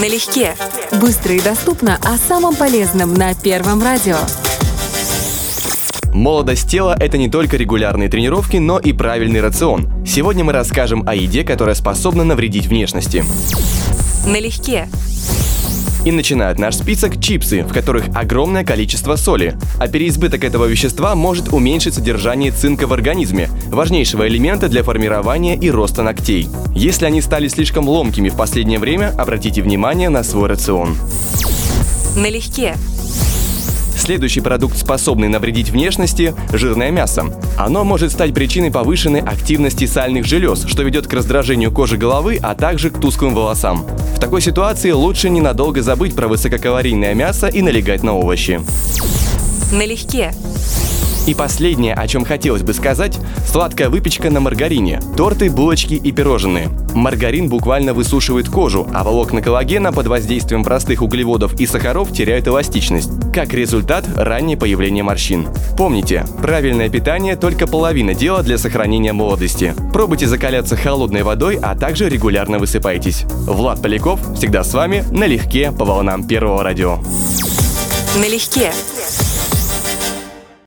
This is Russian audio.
Налегке. Быстро и доступно о самом полезном на Первом радио. Молодость тела – это не только регулярные тренировки, но и правильный рацион. Сегодня мы расскажем о еде, которая способна навредить внешности. Налегке. И начинают наш список чипсы, в которых огромное количество соли. А переизбыток этого вещества может уменьшить содержание цинка в организме, важнейшего элемента для формирования и роста ногтей. Если они стали слишком ломкими в последнее время, обратите внимание на свой рацион. Налегке. Следующий продукт, способный навредить внешности – жирное мясо. Оно может стать причиной повышенной активности сальных желез, что ведет к раздражению кожи головы, а также к тусклым волосам. В такой ситуации лучше ненадолго забыть про высококалорийное мясо и налегать на овощи. Налегке. И последнее, о чем хотелось бы сказать – сладкая выпечка на маргарине, торты, булочки и пирожные. Маргарин буквально высушивает кожу, а волокна коллагена под воздействием простых углеводов и сахаров теряют эластичность. Как результат – раннее появление морщин. Помните, правильное питание – только половина дела для сохранения молодости. Пробуйте закаляться холодной водой, а также регулярно высыпайтесь. Влад Поляков всегда с вами налегке по волнам Первого радио. Налегке.